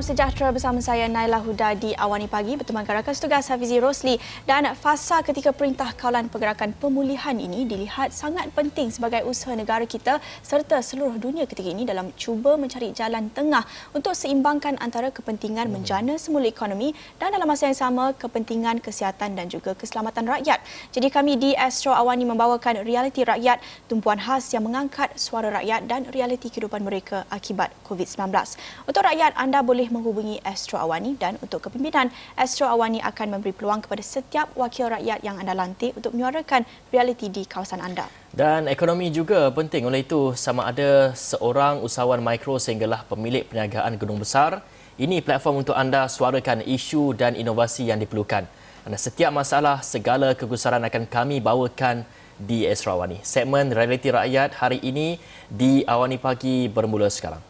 salam sejahtera bersama saya Naila Huda di Awani Pagi bertemankan rakan setugas Hafizi Rosli dan fasa ketika Perintah Kawalan Pergerakan Pemulihan ini dilihat sangat penting sebagai usaha negara kita serta seluruh dunia ketika ini dalam cuba mencari jalan tengah untuk seimbangkan antara kepentingan menjana semula ekonomi dan dalam masa yang sama kepentingan kesihatan dan juga keselamatan rakyat. Jadi kami di Astro Awani membawakan realiti rakyat, tumpuan khas yang mengangkat suara rakyat dan realiti kehidupan mereka akibat COVID-19. Untuk rakyat, anda boleh menghubungi Astro Awani dan untuk kepimpinan, Astro Awani akan memberi peluang kepada setiap wakil rakyat yang anda lantik untuk menyuarakan realiti di kawasan anda. Dan ekonomi juga penting. Oleh itu, sama ada seorang usahawan mikro sehinggalah pemilik perniagaan gedung besar, ini platform untuk anda suarakan isu dan inovasi yang diperlukan. Anda setiap masalah, segala kegusaran akan kami bawakan di Astro Awani. Segmen Realiti Rakyat hari ini di Awani Pagi bermula sekarang.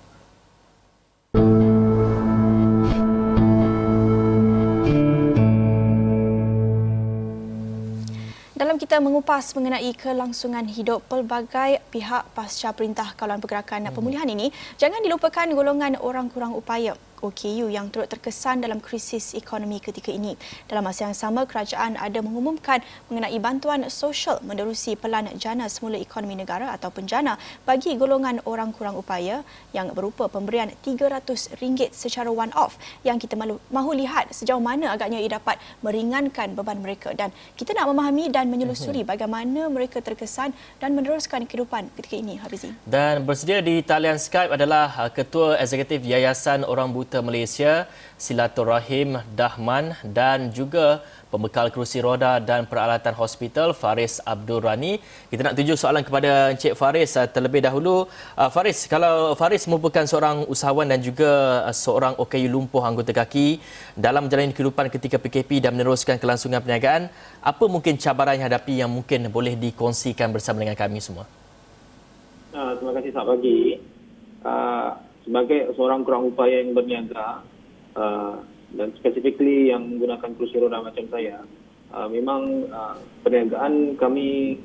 Kita mengupas mengenai kelangsungan hidup pelbagai pihak pasca Perintah Kawalan Pergerakan Pemulihan ini, jangan dilupakan golongan orang kurang upaya OKU yang turut terkesan dalam krisis ekonomi ketika ini. Dalam masa yang sama, kerajaan ada mengumumkan mengenai bantuan sosial menerusi pelan jana semula ekonomi negara atau penjana bagi golongan orang kurang upaya yang berupa pemberian RM300 secara one-off yang kita mahu, lihat sejauh mana agaknya ia dapat meringankan beban mereka dan kita nak memahami dan menyelusuri mhm. bagaimana mereka terkesan dan meneruskan kehidupan ketika ini, Habizi. Dan bersedia di talian Skype adalah uh, Ketua Eksekutif Yayasan Orang Buta Duta Malaysia Silaturahim Dahman dan juga pembekal kerusi roda dan peralatan hospital Faris Abdul Rani. Kita nak tuju soalan kepada Encik Faris uh, terlebih dahulu. Uh, Faris, kalau Faris merupakan seorang usahawan dan juga uh, seorang OKU lumpuh anggota kaki dalam menjalani kehidupan ketika PKP dan meneruskan kelangsungan perniagaan, apa mungkin cabaran yang hadapi yang mungkin boleh dikongsikan bersama dengan kami semua? Uh, terima kasih, selamat pagi. Uh, sebagai seorang kurang upaya yang berniaga uh, dan specifically yang menggunakan kursi roda macam saya, uh, memang uh, perniagaan kami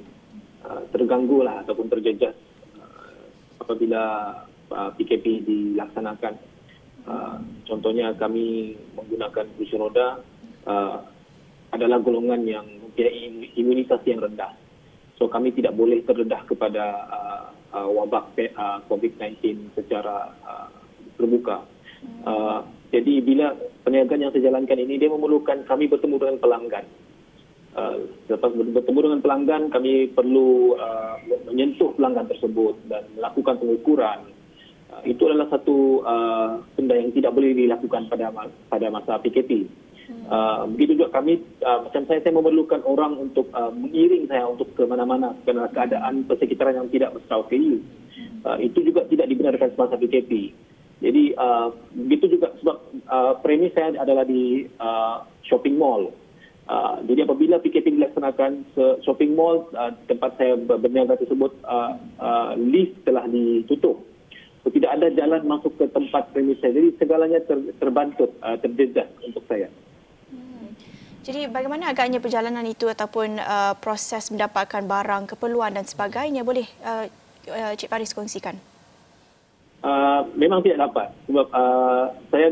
uh, terganggu lah ataupun terjejas uh, apabila uh, PKP dilaksanakan. Uh, contohnya kami menggunakan kursi roda uh, adalah golongan yang mempunyai imunitas yang rendah. So kami tidak boleh terdedah kepada uh, uh, wabak uh, COVID-19 secara uh, terbuka. Uh, jadi bila perniagaan yang saya jalankan ini dia memerlukan kami bertemu dengan pelanggan. Uh, lepas bertemu dengan pelanggan kami perlu uh, menyentuh pelanggan tersebut dan melakukan pengukuran. Uh, itu adalah satu uh, benda yang tidak boleh dilakukan pada pada masa PKP. Uh, begitu juga kami uh, macam saya saya memerlukan orang untuk uh, mengiring saya untuk ke mana-mana kerana keadaan persekitaran yang tidak berstrategi. Uh, itu juga tidak dibenarkan semasa PKP. Jadi uh, begitu juga sebab uh, premis saya adalah di uh, shopping mall. Uh, jadi apabila PKP dilaksanakan shopping mall uh, tempat saya berniaga tersebut uh, uh, lift telah ditutup. So, tidak ada jalan masuk ke tempat premis saya. Jadi segalanya ter, terbantut, uh, terjejas untuk saya. Jadi bagaimana agaknya perjalanan itu ataupun uh, proses mendapatkan barang, keperluan dan sebagainya boleh uh, uh, Cik Faris kongsikan? Uh, memang tidak dapat sebab uh, saya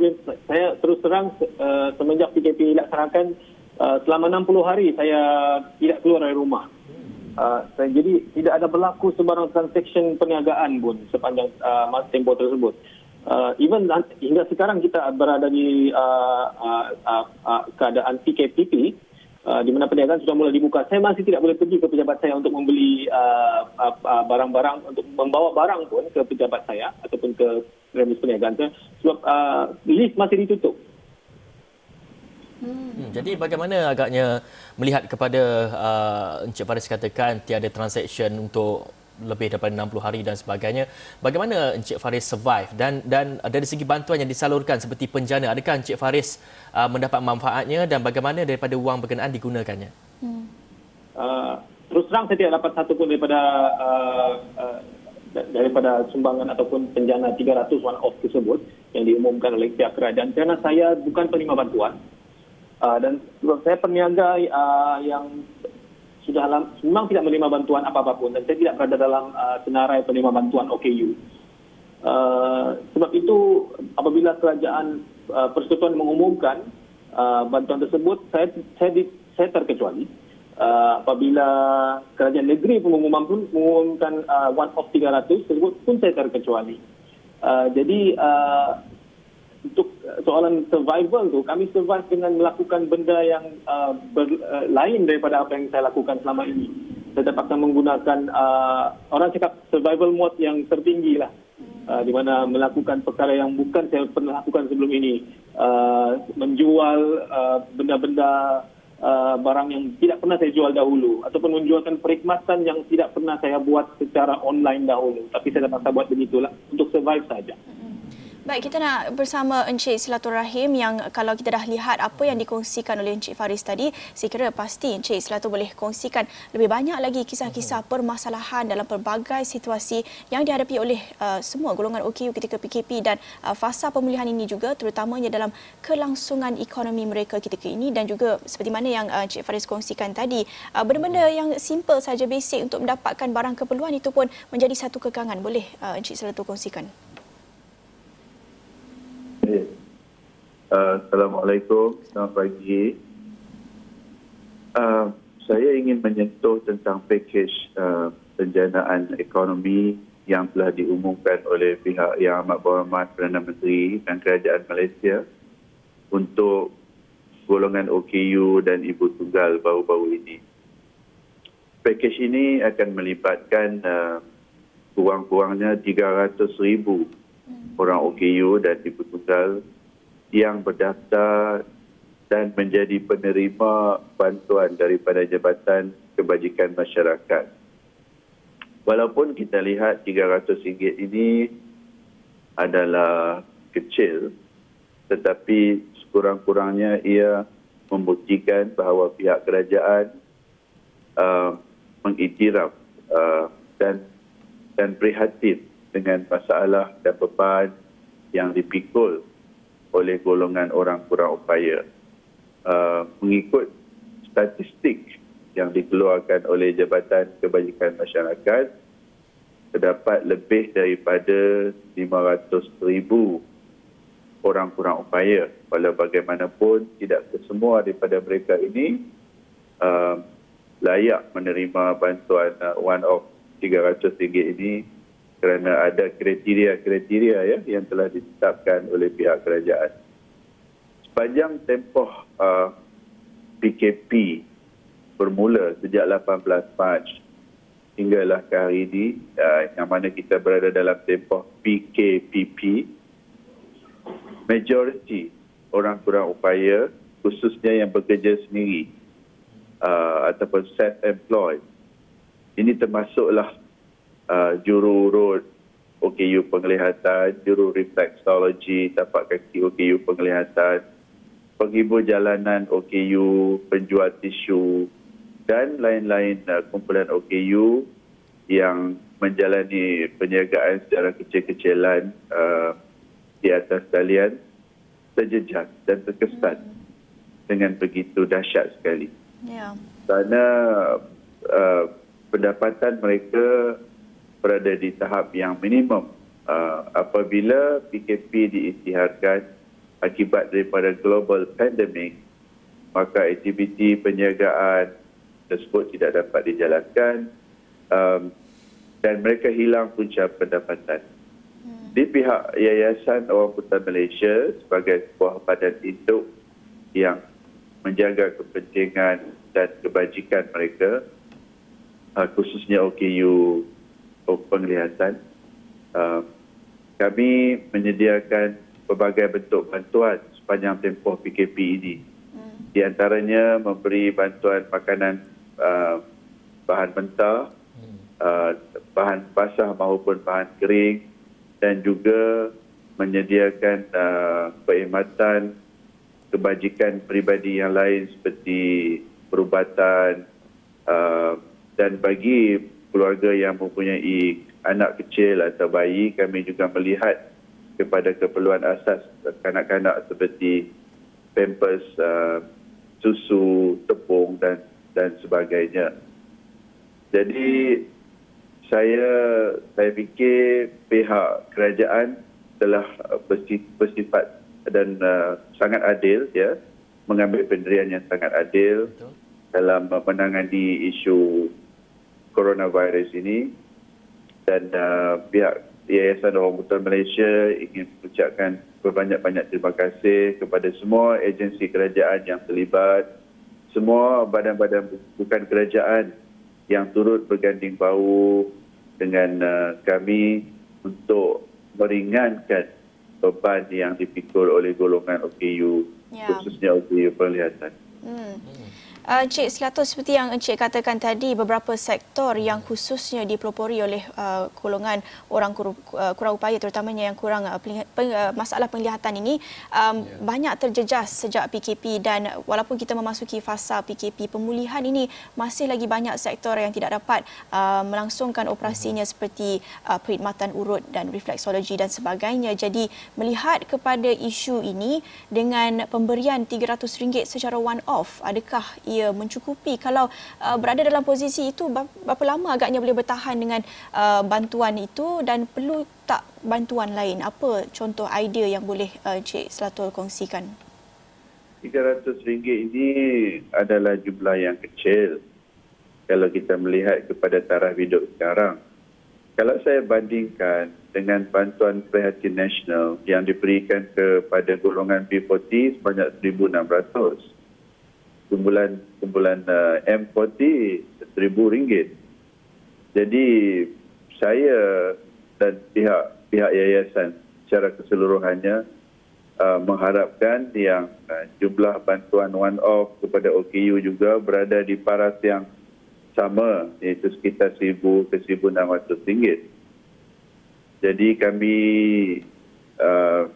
saya terus terang uh, semenjak PKP dilaksanakan uh, selama 60 hari saya tidak keluar dari rumah. Uh, saya, jadi tidak ada berlaku sebarang transaksi perniagaan pun sepanjang uh, masa tempoh tersebut uh, even hingga sekarang kita berada di uh, uh, uh, uh, keadaan PKPP uh, di mana perniagaan sudah mulai dibuka. Saya masih tidak boleh pergi ke pejabat saya untuk membeli uh, uh, uh, barang-barang untuk membawa barang pun ke pejabat saya ataupun ke remis perniagaan saya. Sebab uh, list masih ditutup. Hmm, jadi bagaimana agaknya melihat kepada uh, Encik Faris katakan tiada transaction untuk lebih daripada 60 hari dan sebagainya. Bagaimana Encik Faris survive dan dan dari segi bantuan yang disalurkan seperti penjana, adakah Encik Faris uh, mendapat manfaatnya dan bagaimana daripada wang berkenaan digunakannya? Hmm. Uh, terus terang saya tidak dapat satu pun daripada uh, uh, daripada sumbangan ataupun penjana 300 one off tersebut yang diumumkan oleh pihak kerajaan kerana saya bukan penerima bantuan. Uh, dan saya perniaga uh, yang sudah lam, memang tidak menerima bantuan apa-apa pun dan saya tidak berada dalam uh, senarai penerima bantuan OKU. Uh, sebab itu apabila kerajaan uh, persekutuan mengumumkan uh, bantuan tersebut, saya saya, di, saya terkecuali. Uh, apabila kerajaan negeri pun mengumumkan, pun, mengumumkan uh, one off 300 tersebut pun saya terkecuali. Uh, jadi uh, untuk soalan survival tu kami survive dengan melakukan benda yang uh, ber, uh, lain daripada apa yang saya lakukan selama ini. Saya terpaksa menggunakan uh, orang cakap survival mode yang tertinggi lah. Uh, di mana melakukan perkara yang bukan saya pernah lakukan sebelum ini. Uh, menjual uh, benda-benda uh, barang yang tidak pernah saya jual dahulu. Ataupun menjualkan perkhidmatan yang tidak pernah saya buat secara online dahulu. Tapi saya terpaksa buat begitulah untuk survive saja. Baik, kita nak bersama Encik Silaturahim yang kalau kita dah lihat apa yang dikongsikan oleh Encik Faris tadi, saya kira pasti Encik Silatur boleh kongsikan lebih banyak lagi kisah-kisah permasalahan dalam pelbagai situasi yang dihadapi oleh uh, semua golongan OKU ketika PKP dan uh, fasa pemulihan ini juga terutamanya dalam kelangsungan ekonomi mereka ketika ini dan juga seperti mana yang uh, Encik Faris kongsikan tadi, uh, benda-benda yang simple saja basic untuk mendapatkan barang keperluan itu pun menjadi satu kekangan. Boleh uh, Encik Silatur kongsikan? Uh, Assalamualaikum, selamat pagi. Uh, saya ingin menyentuh tentang pakej uh, penjanaan ekonomi yang telah diumumkan oleh pihak Yang Amat Berhormat Perdana Menteri dan Kerajaan Malaysia untuk golongan OKU dan Ibu Tunggal baru-baru ini. Pakej ini akan melibatkan uh, kurang-kurangnya 300 ribu orang OKU dan Ibu Tunggal yang berdaftar dan menjadi penerima bantuan daripada Jabatan Kebajikan Masyarakat. Walaupun kita lihat RM300 ini adalah kecil, tetapi sekurang-kurangnya ia membuktikan bahawa pihak kerajaan uh, mengiktiraf uh, dan dan prihatin dengan masalah dan beban yang dipikul oleh golongan orang kurang upaya. Uh, mengikut statistik yang dikeluarkan oleh Jabatan Kebajikan Masyarakat, terdapat lebih daripada 500 ribu orang kurang upaya. Walau bagaimanapun, tidak kesemua daripada mereka ini uh, layak menerima bantuan uh, one-off RM300 ini kerana ada kriteria-kriteria ya yang telah ditetapkan oleh pihak kerajaan. Sepanjang tempoh uh, PKP bermula sejak 18 Mac hinggalah ke hari ini uh, yang mana kita berada dalam tempoh PKPP majoriti orang kurang upaya khususnya yang bekerja sendiri uh, ataupun self-employed ini termasuklah uh, juru urut OKU penglihatan, juru refleksologi, tapak kaki OKU penglihatan, penghibur jalanan OKU, penjual tisu dan lain-lain uh, kumpulan OKU yang menjalani penjagaan secara kecil-kecilan uh, di atas talian sejejak dan terkesan hmm. dengan begitu dahsyat sekali. Ya. Kerana uh, pendapatan mereka berada di tahap yang minimum uh, apabila PKP diisytiharkan akibat daripada global pandemic maka aktiviti penjagaan tersebut tidak dapat dijalankan um, dan mereka hilang punca pendapatan. Hmm. Di pihak Yayasan Orang Putih Malaysia sebagai sebuah badan induk yang menjaga kepentingan dan kebajikan mereka uh, khususnya OKU penglihatan. Uh, kami menyediakan pelbagai bentuk bantuan sepanjang tempoh PKP ini. Hmm. Di antaranya memberi bantuan makanan uh, bahan mentah, hmm. uh, bahan basah maupun bahan kering dan juga menyediakan uh, perkhidmatan kebajikan peribadi yang lain seperti perubatan uh, dan bagi keluarga yang mempunyai anak kecil atau bayi, kami juga melihat kepada keperluan asas kanak-kanak seperti pampers, uh, susu, tepung dan dan sebagainya. Jadi saya saya fikir pihak kerajaan telah bersifat dan uh, sangat adil ya mengambil pendirian yang sangat adil Betul. dalam menangani isu coronavirus ini dan uh, pihak Yayasan Orang Buta Malaysia ingin mengucapkan berbanyak-banyak terima kasih kepada semua agensi kerajaan yang terlibat, semua badan-badan bukan kerajaan yang turut berganding bahu dengan uh, kami untuk meringankan beban yang dipikul oleh golongan OKU, ya. khususnya OKU penglihatan. Hmm. Uh, Encik Silatul seperti yang Encik katakan tadi beberapa sektor yang khususnya dipelopori oleh uh, golongan orang kur, uh, kurang upaya terutamanya yang kurang uh, peng, uh, masalah penglihatan ini um, yeah. banyak terjejas sejak PKP dan walaupun kita memasuki fasa PKP pemulihan ini masih lagi banyak sektor yang tidak dapat uh, melangsungkan operasinya mm-hmm. seperti uh, perkhidmatan urut dan refleksologi dan sebagainya jadi melihat kepada isu ini dengan pemberian RM300 secara one off adakah ia mencukupi. Kalau uh, berada dalam posisi itu berapa lama agaknya boleh bertahan dengan uh, bantuan itu dan perlu tak bantuan lain? Apa contoh idea yang boleh uh, Cik Selatul kongsikan? RM300 ini adalah jumlah yang kecil kalau kita melihat kepada taraf hidup sekarang. Kalau saya bandingkan dengan bantuan prihatin nasional yang diberikan kepada golongan B40 sebanyak 1,600 kumpulan kumpulan uh, M40 RM1,000. Jadi saya dan pihak pihak yayasan secara keseluruhannya uh, mengharapkan yang uh, jumlah bantuan one off kepada OKU juga berada di paras yang sama iaitu sekitar RM1,000 ke RM1,600. Jadi kami uh,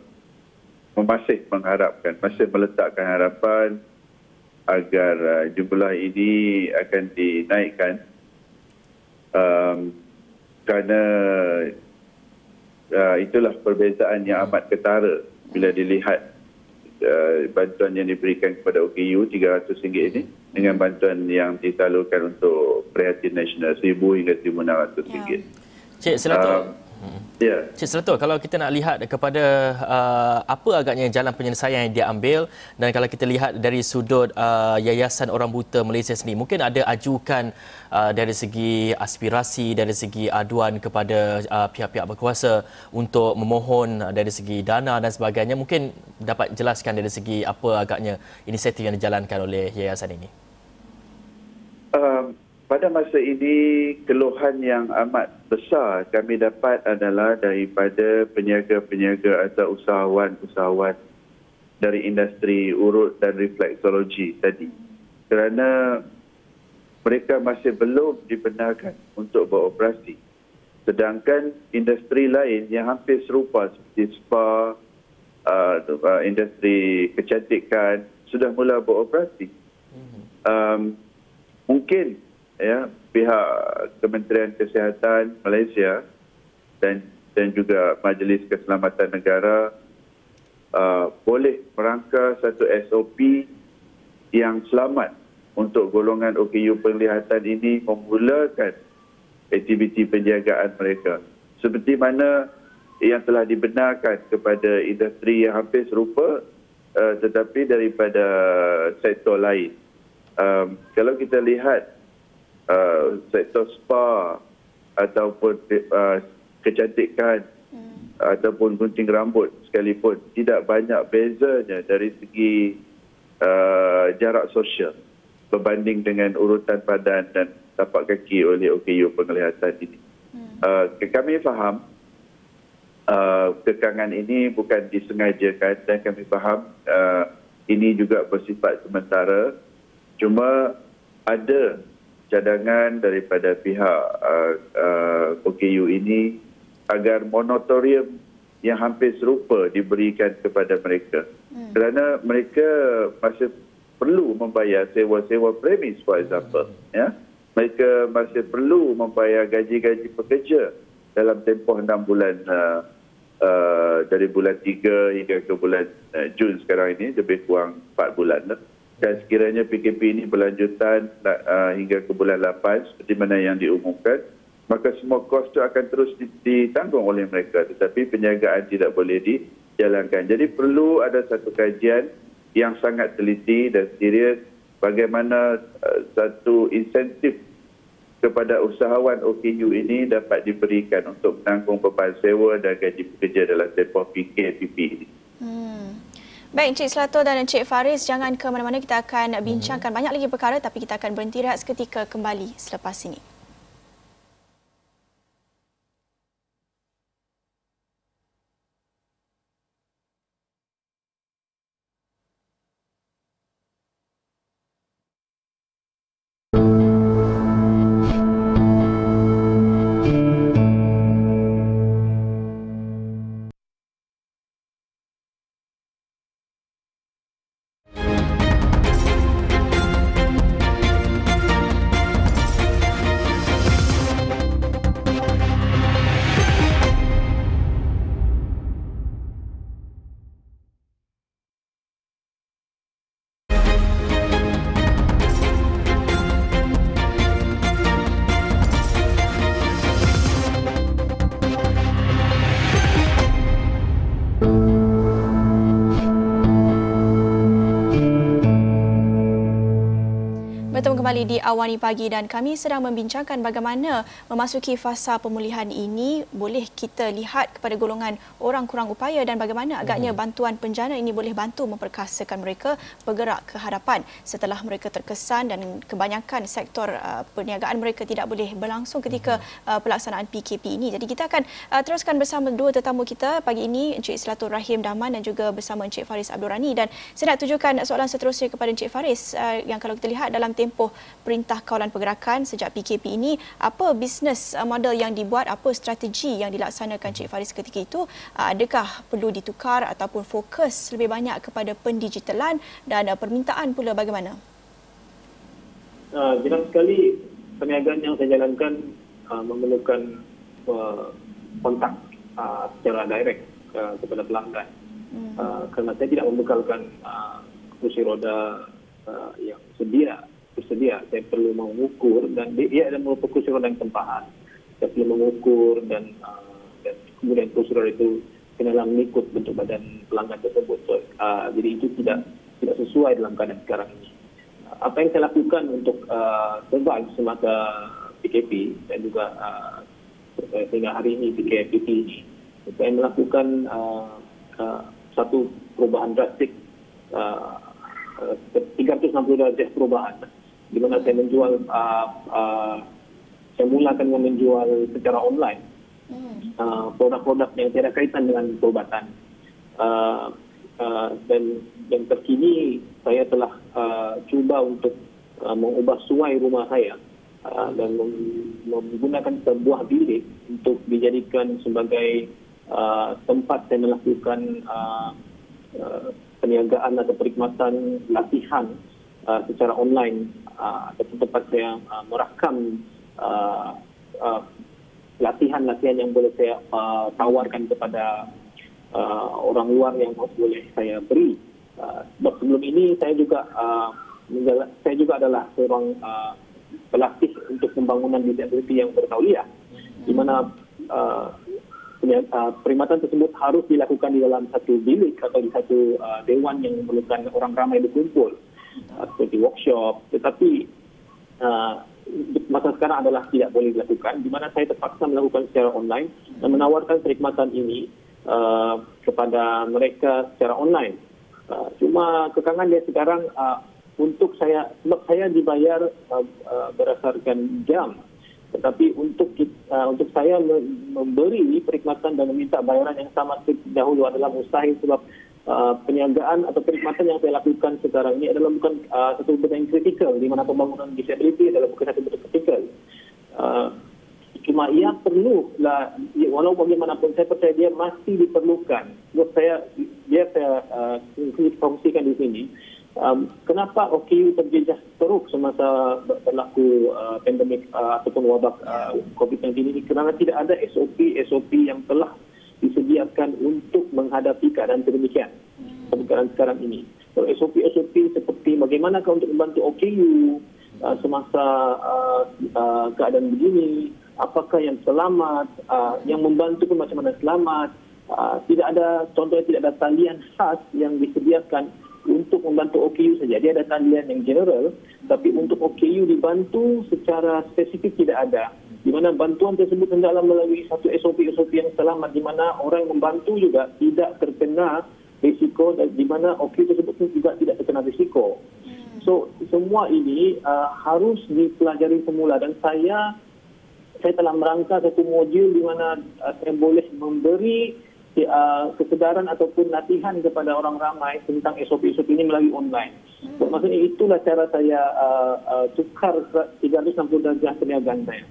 masih mengharapkan, masih meletakkan harapan agar uh, jumlah ini akan dinaikkan um, kerana uh, itulah perbezaan yang amat ketara bila dilihat uh, bantuan yang diberikan kepada OKU RM300 ini dengan bantuan yang disalurkan untuk Prihatin Nasional RM1,000 hingga RM1,600. Ya. Cik, silakan. Uh, Ya. Cik Seletul, kalau kita nak lihat kepada uh, apa agaknya jalan penyelesaian yang diambil dan kalau kita lihat dari sudut uh, Yayasan Orang Buta Malaysia sendiri, mungkin ada ajukan uh, dari segi aspirasi, dari segi aduan kepada uh, pihak-pihak berkuasa untuk memohon uh, dari segi dana dan sebagainya. Mungkin dapat jelaskan dari segi apa agaknya inisiatif yang dijalankan oleh yayasan ini. Pada masa ini keluhan yang amat besar kami dapat adalah daripada peniaga-peniaga atau usahawan-usahawan dari industri urut dan refleksologi tadi. Kerana mereka masih belum dibenarkan untuk beroperasi. Sedangkan industri lain yang hampir serupa seperti spa, uh, uh industri kecantikan sudah mula beroperasi. Mhm. Um, mungkin ya pihak Kementerian Kesihatan Malaysia dan dan juga Majlis Keselamatan Negara uh, boleh merangka satu SOP yang selamat untuk golongan OKU penglihatan ini memulakan aktiviti penjagaan mereka. Seperti mana yang telah dibenarkan kepada industri yang hampir serupa uh, tetapi daripada sektor lain. Um, kalau kita lihat uh, sektor spa ataupun uh, kecantikan hmm. ataupun gunting rambut sekalipun tidak banyak bezanya dari segi uh, jarak sosial berbanding dengan urutan badan dan tapak kaki oleh OKU penglihatan ini. Hmm. Uh, kami faham uh, kekangan ini bukan disengajakan dan kami faham uh, ini juga bersifat sementara. Cuma ada cadangan daripada pihak uh, uh, OKU ini agar monotorium yang hampir serupa diberikan kepada mereka. Hmm. Kerana mereka masih perlu membayar sewa-sewa premis for example. Hmm. Ya? Mereka masih perlu membayar gaji-gaji pekerja dalam tempoh enam bulan uh, uh, dari bulan 3 hingga ke bulan uh, Jun sekarang ini lebih kurang 4 bulan. Lah dan sekiranya PKP ini berlanjutan uh, hingga ke bulan 8 seperti mana yang diumumkan maka semua kos itu akan terus ditanggung oleh mereka tetapi penjagaan tidak boleh dijalankan. Jadi perlu ada satu kajian yang sangat teliti dan serius bagaimana uh, satu insentif kepada usahawan OKU ini dapat diberikan untuk menanggung beban sewa dan gaji pekerja dalam tempoh PKPP ini. Hmm. Baik Encik Selato dan Encik Faris, jangan ke mana-mana kita akan bincangkan banyak lagi perkara tapi kita akan berhenti rehat seketika kembali selepas ini. Kembali di Awani Pagi dan kami sedang membincangkan bagaimana memasuki fasa pemulihan ini boleh kita lihat kepada golongan orang kurang upaya dan bagaimana agaknya hmm. bantuan penjana ini boleh bantu memperkasakan mereka bergerak ke hadapan setelah mereka terkesan dan kebanyakan sektor uh, perniagaan mereka tidak boleh berlangsung ketika hmm. uh, pelaksanaan PKP ini. Jadi kita akan uh, teruskan bersama dua tetamu kita pagi ini Encik Selatur Rahim Dahman dan juga bersama Encik Faris Abdul Rani dan saya nak tujukan soalan seterusnya kepada Encik Faris yang kalau kita lihat dalam tempoh Perintah Kawalan Pergerakan sejak PKP ini, apa bisnes uh, model yang dibuat, apa strategi yang dilaksanakan Cik Faris ketika itu? Uh, adakah perlu ditukar ataupun fokus lebih banyak kepada pendigitalan dan uh, permintaan pula bagaimana? Uh, jelas sekali perniagaan yang saya jalankan uh, memerlukan uh, kontak uh, secara direct uh, kepada pelanggan. Hmm. Uh, kerana saya tidak membekalkan uh, kursi roda uh, yang sedia bersedia. Saya perlu mengukur dan dia ada kursi roda yang tempahan. Saya perlu mengukur dan, uh, dan kemudian roda itu kenalah mengikut bentuk badan pelanggan tersebut. So, uh, jadi itu tidak tidak sesuai dalam keadaan sekarang ini. Uh, apa yang saya lakukan untuk uh, survive semasa PKP dan juga uh, sehingga hari ini PKP ini, saya melakukan uh, uh, satu perubahan drastik uh, 360 darjah perubahan di mana saya menjual uh, uh, saya mulakan dengan menjual secara online. Hmm. uh, produk-produk yang tidak kaitan dengan perubatan. Uh, uh, dan yang terkini saya telah uh, cuba untuk uh, mengubah suai rumah saya uh, dan menggunakan sebuah bilik untuk dijadikan sebagai uh, tempat saya melakukan uh, uh, perniagaan atau perkhidmatan latihan uh, secara online uh, tempat saya uh, merakam uh, uh, latihan-latihan yang boleh saya uh, tawarkan kepada uh, orang luar yang boleh saya beri. Uh, sebelum ini saya juga uh, saya juga adalah seorang uh, pelatih untuk pembangunan disability yang bertauliah di mana uh, perkhidmatan tersebut harus dilakukan di dalam satu bilik atau di satu uh, dewan yang memerlukan orang ramai berkumpul uh, seperti workshop. Tetapi uh, masa sekarang adalah tidak boleh dilakukan. Di mana saya terpaksa melakukan secara online dan menawarkan perkhidmatan ini uh, kepada mereka secara online. Uh, cuma kekangan dia sekarang uh, untuk saya sebab saya dibayar uh, uh, berdasarkan jam. Tetapi untuk uh, untuk saya memberi perkhidmatan dan meminta bayaran yang sama dahulu adalah mustahil sebab Uh, perniagaan atau perkhidmatan yang saya lakukan sekarang ini adalah bukan uh, satu benda yang kritikal di mana pembangunan disability adalah bukan satu benda kritikal. Uh, cuma ia perlu lah, walau bagaimanapun saya percaya dia masih diperlukan. Buat saya, dia saya uh, fungsikan di sini. Um, kenapa OKU terjejah teruk semasa berlaku uh, pandemik uh, ataupun wabak uh, COVID-19 ini? Kerana tidak ada SOP-SOP yang telah disediakan untuk menghadapi keadaan sedemikian pada keadaan sekarang ini. So, SOP-SOP seperti bagaimanakah untuk membantu OKU uh, semasa uh, uh, keadaan begini, apakah yang selamat, uh, yang membantu pun macam mana selamat. Uh, tidak ada, contohnya tidak ada talian khas yang disediakan untuk membantu OKU saja. Dia ada talian yang general, tapi untuk OKU dibantu secara spesifik tidak ada. Di mana bantuan tersebut hendaklah melalui satu SOP-SOP yang selamat, di mana orang yang membantu juga tidak terkena risiko dan di mana OKU tersebut juga tidak terkena risiko. So semua ini uh, harus dipelajari semula dan saya saya telah merangka satu modul di mana uh, saya boleh memberi uh, kesedaran ataupun latihan kepada orang ramai tentang SOP-SOP ini melalui online. Hmm. Maksudnya itulah cara saya uh, uh, tukar 360 darjah perniagaan saya.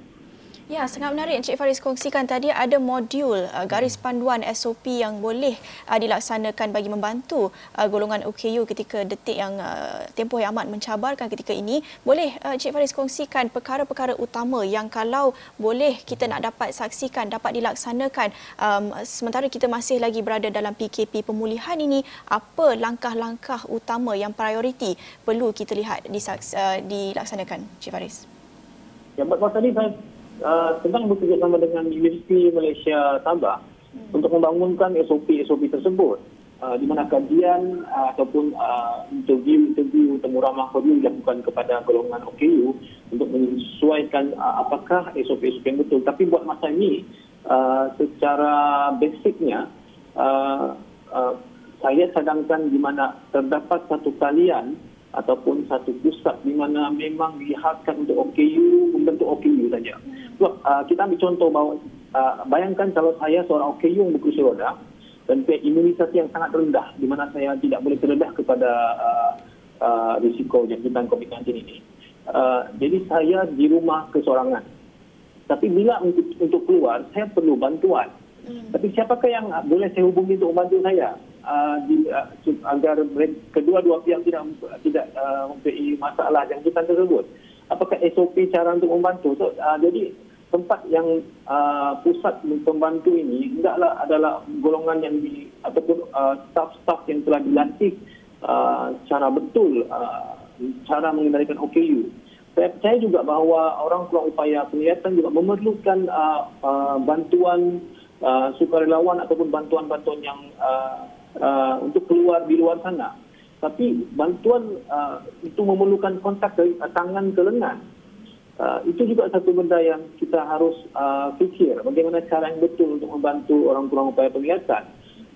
Ya, sangat menarik Encik Faris kongsikan tadi ada modul uh, garis panduan SOP yang boleh uh, dilaksanakan bagi membantu uh, golongan OKU ketika detik yang uh, tempoh yang amat mencabarkan ketika ini. Boleh uh, Encik Faris kongsikan perkara-perkara utama yang kalau boleh kita nak dapat saksikan, dapat dilaksanakan um, sementara kita masih lagi berada dalam PKP pemulihan ini, apa langkah-langkah utama yang prioriti perlu kita lihat disaks, uh, dilaksanakan Encik Faris? Ya, buat tadi saya uh, sedang bekerjasama dengan Universiti Malaysia Sabah hmm. untuk membangunkan SOP-SOP tersebut. Uh, di mana kajian uh, ataupun uh, interview-interview temu ramah perlu dilakukan kepada golongan OKU untuk menyesuaikan uh, apakah SOP-SOP yang betul. Tapi buat masa ini, uh, secara basicnya, uh, uh, saya sedangkan di mana terdapat satu talian ataupun satu pusat di mana memang dilihatkan untuk OKU, membentuk OKU saja. Sebab uh, kita ambil contoh bahawa uh, bayangkan kalau saya seorang OKU yang berkursi roda dan punya imunisasi yang sangat rendah di mana saya tidak boleh terdedah kepada uh, uh, risiko jangkitan COVID-19 ini. Uh, jadi saya di rumah kesorangan. Tapi bila untuk, untuk keluar, saya perlu bantuan. Hmm. Tapi siapakah yang boleh saya hubungi untuk membantu saya? Uh, uh, agar kedua-dua pihak tidak tidak uh, mempunyai masalah jangkitan tersebut. Apakah SOP cara untuk membantu? So, uh, jadi tempat yang uh, pusat pembantu ini hendaklah adalah golongan yang di ataupun uh, staff-staff yang telah dilantik uh, cara betul uh, cara mengendalikan OKU. Saya percaya juga bahawa orang kurang upaya penglihatan juga memerlukan uh, uh, bantuan uh, sukarelawan ataupun bantuan-bantuan yang uh, uh, untuk keluar di luar sana. Tapi bantuan uh, itu memerlukan kontak dari uh, tangan ke lengan. Uh, itu juga satu benda yang kita harus uh, fikir. Bagaimana cara yang betul untuk membantu orang kurang upaya penglihatan.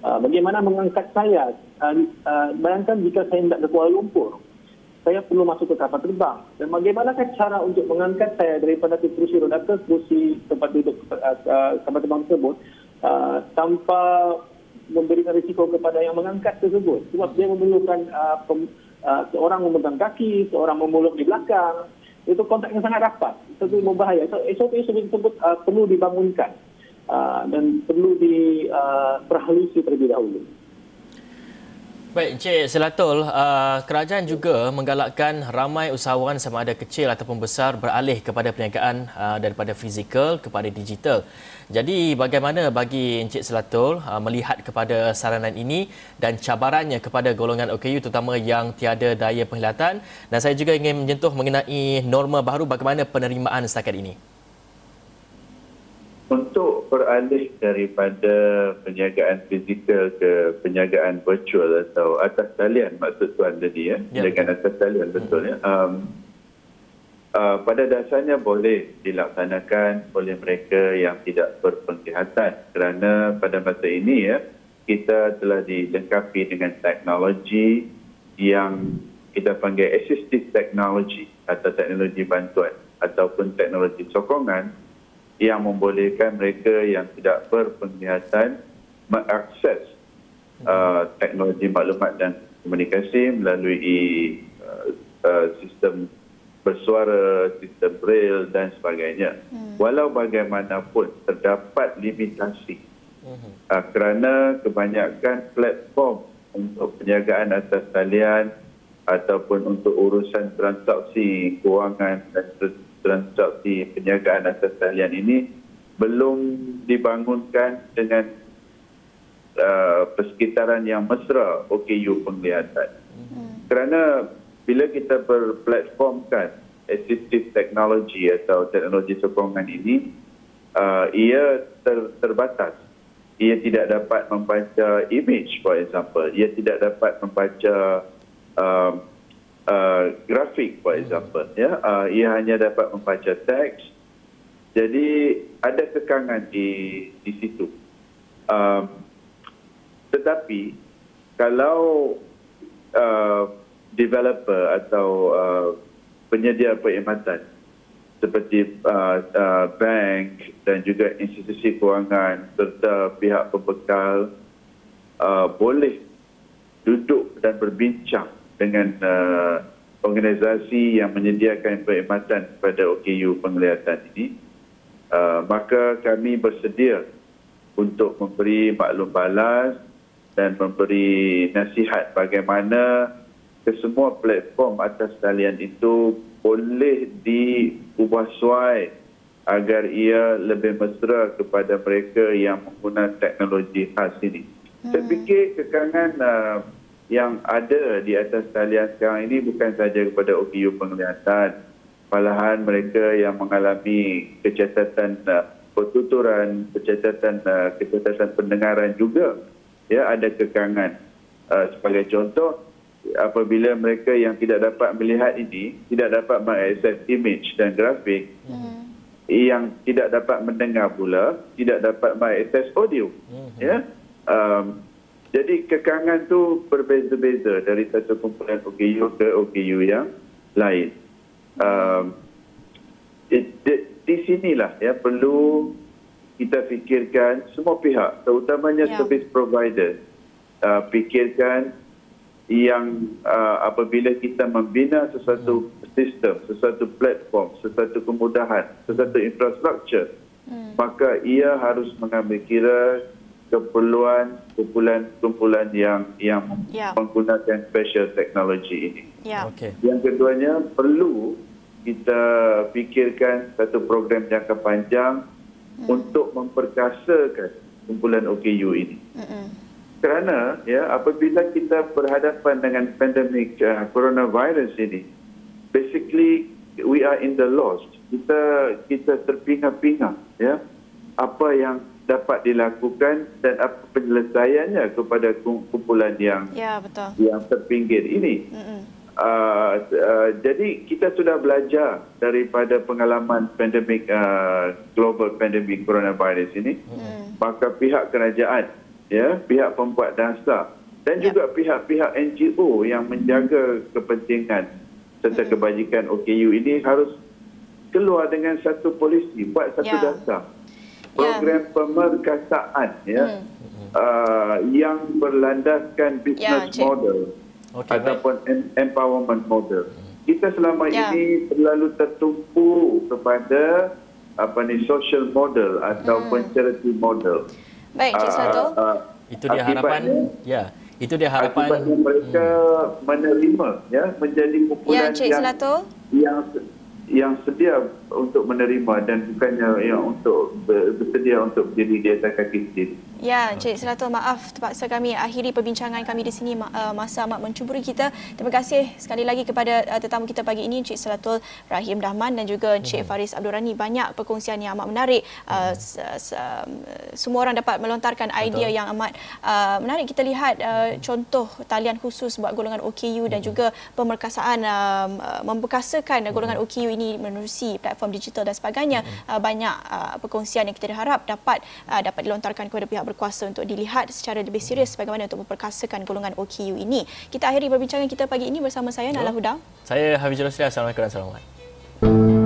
Uh, bagaimana mengangkat saya. Uh, uh, bayangkan jika saya tidak ke Kuala Lumpur. Saya perlu masuk ke kapal terbang. Dan bagaimana cara untuk mengangkat saya daripada kursi roda ke kursi tempat duduk uh, uh, kapal terbang tersebut. Uh, tanpa memberikan risiko kepada yang mengangkat tersebut sebab dia memerlukan uh, pem, uh, seorang memegang kaki, seorang memeluk di belakang. Itu kontak yang sangat rapat. Itu membahaya. So, SOP-SOP tersebut uh, perlu dibangunkan uh, dan perlu diperhalusi uh, terlebih dahulu. Baik, Encik Selatul, uh, kerajaan juga menggalakkan ramai usahawan sama ada kecil ataupun besar beralih kepada perniagaan uh, daripada fizikal kepada digital. Jadi bagaimana bagi Encik Selatul uh, melihat kepada saranan ini dan cabarannya kepada golongan OKU terutama yang tiada daya penglihatan dan saya juga ingin menyentuh mengenai norma baru bagaimana penerimaan setakat ini. Untuk beralih daripada penjagaan fizikal ke penjagaan virtual atau atas talian maksud tuan tadi ya, ya. penjagaan atas talian betul ya. Um, Uh, pada dasarnya boleh dilaksanakan oleh mereka yang tidak berpenglihatan kerana pada masa ini ya kita telah dilengkapi dengan teknologi yang kita panggil assistive technology atau teknologi bantuan ataupun teknologi sokongan yang membolehkan mereka yang tidak berpenglihatan mengakses uh, teknologi maklumat dan komunikasi melalui uh, uh, sistem bersuara, sistem braille dan sebagainya. Hmm. Walau bagaimanapun terdapat limitasi hmm. uh, kerana kebanyakan platform untuk penjagaan atas talian ataupun untuk urusan transaksi kewangan dan transaksi penjagaan atas talian ini belum dibangunkan dengan uh, persekitaran yang mesra OKU penglihatan. Hmm. Kerana bila kita berplatformkan assistive technology atau teknologi sokongan ini uh, ia ter, terbatas. Ia tidak dapat membaca image, for example. Ia tidak dapat membaca uh, uh, grafik, for example. Ya, uh, ia hanya dapat membaca teks. Jadi ada kekangan di di situ. Um, tetapi kalau uh, developer atau uh, penyedia perkhidmatan seperti uh, uh, bank dan juga institusi kewangan serta pihak pembekal uh, boleh duduk dan berbincang dengan uh, organisasi yang menyediakan perkhidmatan kepada OKU penglihatan ini uh, maka kami bersedia untuk memberi maklum balas dan memberi nasihat bagaimana kesemua platform atas talian itu boleh diubah suai agar ia lebih mesra kepada mereka yang menggunakan teknologi khas ini. Hmm. Saya fikir kekangan uh, yang ada di atas talian sekarang ini bukan saja kepada OKU penglihatan, malahan mereka yang mengalami kecacatan uh, pertuturan, kecacatan uh, kecacatan pendengaran juga ya ada kekangan. Uh, sebagai contoh, apabila mereka yang tidak dapat melihat ini tidak dapat mengakses image dan grafik hmm. yang tidak dapat mendengar pula tidak dapat mengakses audio hmm. ya um, jadi kekangan tu berbeza-beza dari satu kumpulan OKU ke OKU yang lain um, di, di, di sinilah ya perlu kita fikirkan semua pihak terutamanya yeah. service provider uh, fikirkan yang uh, apabila kita membina sesuatu hmm. sistem, sesuatu platform, sesuatu kemudahan, sesuatu infrastruktur, hmm. maka ia harus mengambil kira keperluan kumpulan-kumpulan yang yang yeah. menggunakan special teknologi ini. Yeah. Okay. Yang keduanya perlu kita fikirkan satu program jangka panjang hmm. untuk memperkasakan kumpulan OKU ini. Hmm kerana ya apabila kita berhadapan dengan pandemik uh, coronavirus ini basically we are in the lost kita kita terpinga-pinga ya apa yang dapat dilakukan dan apa penyelesaiannya kepada kumpulan yang ya betul yang terpinggir ini uh, uh, jadi kita sudah belajar daripada pengalaman pandemik uh, global pandemik coronavirus ini mm. maka pihak kerajaan ya pihak pembuat dasar dan ya. juga pihak-pihak NGO yang menjaga kepentingan serta hmm. kebajikan OKU ini harus keluar dengan satu polisi buat satu ya. dasar. Program ya. pemerkasaan ya hmm. uh, yang berlandaskan business ya, model okay, ataupun baik. empowerment model kita selama ya. ini terlalu tertumpu kepada apa ni social model ataupun hmm. charity model Baik, Cik Satu. Uh, uh, itu dia harapan. Ya. Itu dia harapan mereka hmm. menerima ya menjadi kumpulan ya, Cik yang Selato. yang yang sedia untuk menerima dan bukannya yang untuk bersedia untuk berdiri di atas kaki sendiri. Ya, Cik Selatul, maaf terpaksa kami akhiri perbincangan kami di sini uh, masa amat mencuburi kita. Terima kasih sekali lagi kepada uh, tetamu kita pagi ini, Cik Selatul Rahim Dahman dan juga Cik hmm. Faris Abdul Rani. Banyak perkongsian yang amat menarik. Uh, um, semua orang dapat melontarkan idea Betul. yang amat menarik. Kita lihat contoh talian khusus buat golongan OKU dan juga pemerkasaan um, memberkasakan golongan OKU ini menerusi platform digital dan sebagainya. Banyak perkongsian yang kita harap dapat dapat dilontarkan kepada pihak berkuasa untuk dilihat secara lebih serius bagaimana untuk memperkasakan golongan OKU ini. Kita akhiri perbincangan kita pagi ini bersama saya Nala Huda. Saya Hafizul Rosli. Assalamualaikum warahmatullahi wabarakatuh.